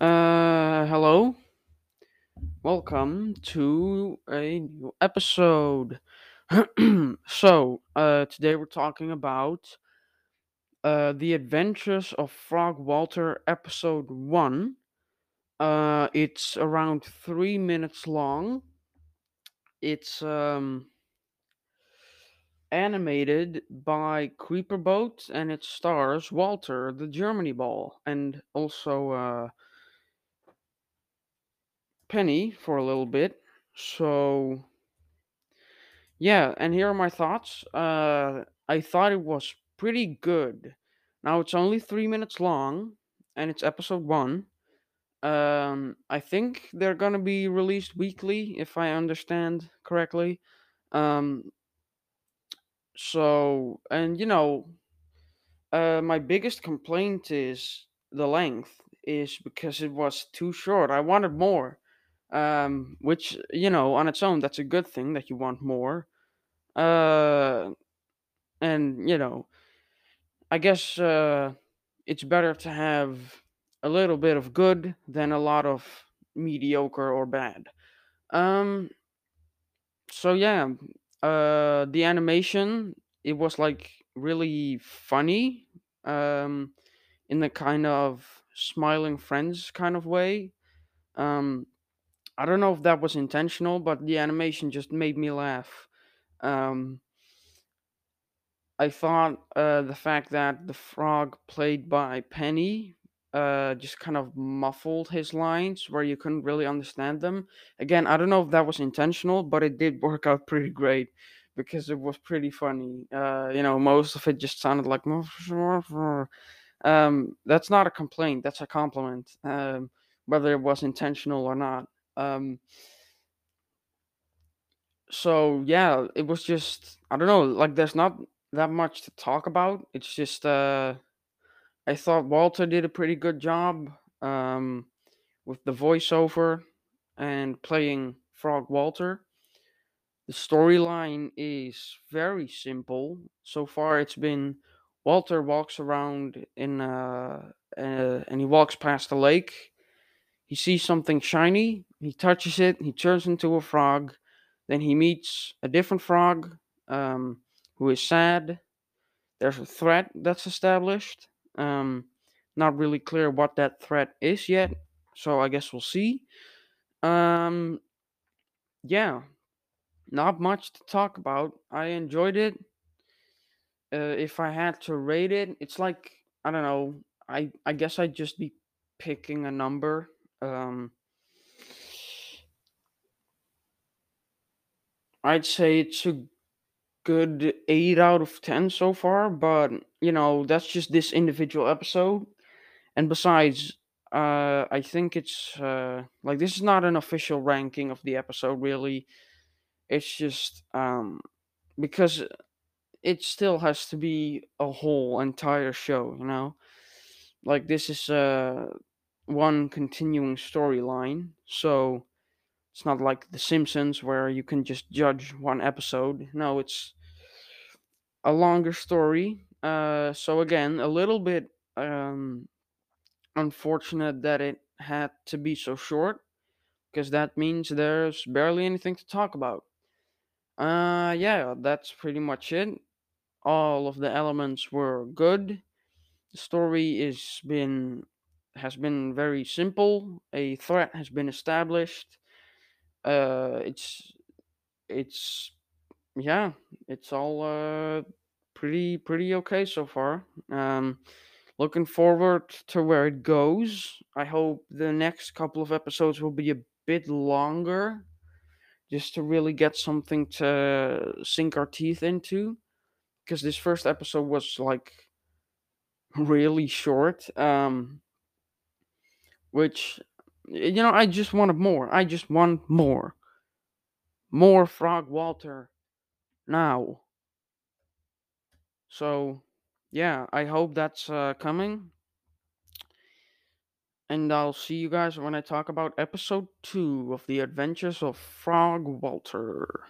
Uh, hello. Welcome to a new episode. so, uh, today we're talking about uh, The Adventures of Frog Walter, Episode 1. Uh, it's around three minutes long. It's um, animated by Creeperboat and it stars Walter, the Germany Ball, and also uh, Penny for a little bit. So yeah, and here are my thoughts. Uh, I thought it was pretty good. Now it's only three minutes long, and it's episode one. Um, I think they're gonna be released weekly, if I understand correctly. Um, so and you know, uh, my biggest complaint is the length, is because it was too short. I wanted more. Um, which you know, on its own, that's a good thing that you want more. Uh, and you know, I guess uh, it's better to have a little bit of good than a lot of mediocre or bad. Um, so yeah, uh, the animation it was like really funny, um, in the kind of smiling friends kind of way. Um, I don't know if that was intentional, but the animation just made me laugh. Um, I thought uh, the fact that the frog played by Penny uh, just kind of muffled his lines where you couldn't really understand them. Again, I don't know if that was intentional, but it did work out pretty great because it was pretty funny. Uh, you know, most of it just sounded like. Um, that's not a complaint. That's a compliment. Um, whether it was intentional or not. Um, so yeah, it was just I don't know. Like, there's not that much to talk about. It's just uh I thought Walter did a pretty good job um, with the voiceover and playing Frog Walter. The storyline is very simple. So far, it's been Walter walks around in uh, uh, and he walks past the lake. He sees something shiny. He touches it. He turns into a frog. Then he meets a different frog um, who is sad there's a threat that's established. Um, not really clear what that threat is yet, so I guess we'll see. Um, yeah, not much to talk about. I enjoyed it. Uh, if I had to rate it, it's like I don't know. I I guess I'd just be picking a number. Um, I'd say it's a good eight out of ten so far, but you know that's just this individual episode. And besides, uh, I think it's uh, like this is not an official ranking of the episode. Really, it's just um, because it still has to be a whole entire show. You know, like this is uh, one continuing storyline, so it's not like The Simpsons where you can just judge one episode. No, it's a longer story. Uh, so again, a little bit um, unfortunate that it had to be so short because that means there's barely anything to talk about. Uh, yeah, that's pretty much it. All of the elements were good. The story is been has been very simple. A threat has been established. Uh, it's it's yeah, it's all uh pretty pretty okay so far. Um, looking forward to where it goes. I hope the next couple of episodes will be a bit longer just to really get something to sink our teeth into because this first episode was like really short um which you know I just wanted more. I just want more. More Frog Walter now. So, yeah, I hope that's uh, coming and I'll see you guys when I talk about episode 2 of The Adventures of Frog Walter.